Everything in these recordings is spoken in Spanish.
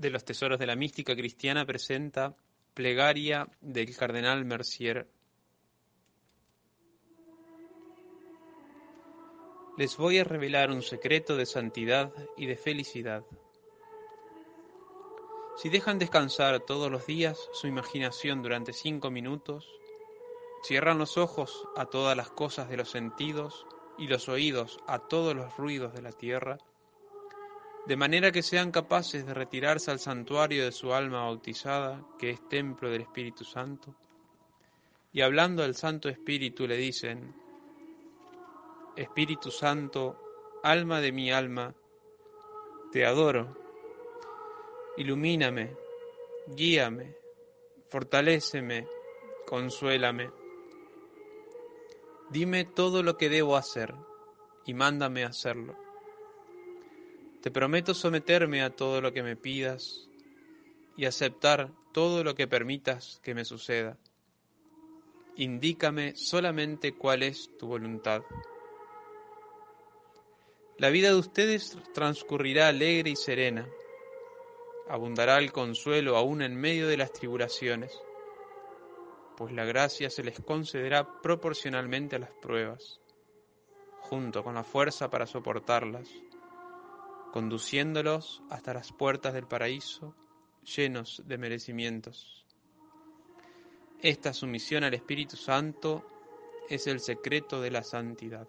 de los tesoros de la mística cristiana presenta Plegaria del Cardenal Mercier. Les voy a revelar un secreto de santidad y de felicidad. Si dejan descansar todos los días su imaginación durante cinco minutos, cierran los ojos a todas las cosas de los sentidos y los oídos a todos los ruidos de la tierra, de manera que sean capaces de retirarse al santuario de su alma bautizada, que es templo del Espíritu Santo, y hablando al Santo Espíritu le dicen, Espíritu Santo, alma de mi alma, te adoro, ilumíname, guíame, fortaléceme, consuélame. Dime todo lo que debo hacer y mándame hacerlo. Te prometo someterme a todo lo que me pidas y aceptar todo lo que permitas que me suceda. Indícame solamente cuál es tu voluntad. La vida de ustedes transcurrirá alegre y serena. Abundará el consuelo aún en medio de las tribulaciones, pues la gracia se les concederá proporcionalmente a las pruebas, junto con la fuerza para soportarlas conduciéndolos hasta las puertas del paraíso llenos de merecimientos. Esta sumisión al Espíritu Santo es el secreto de la santidad.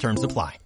Terms apply.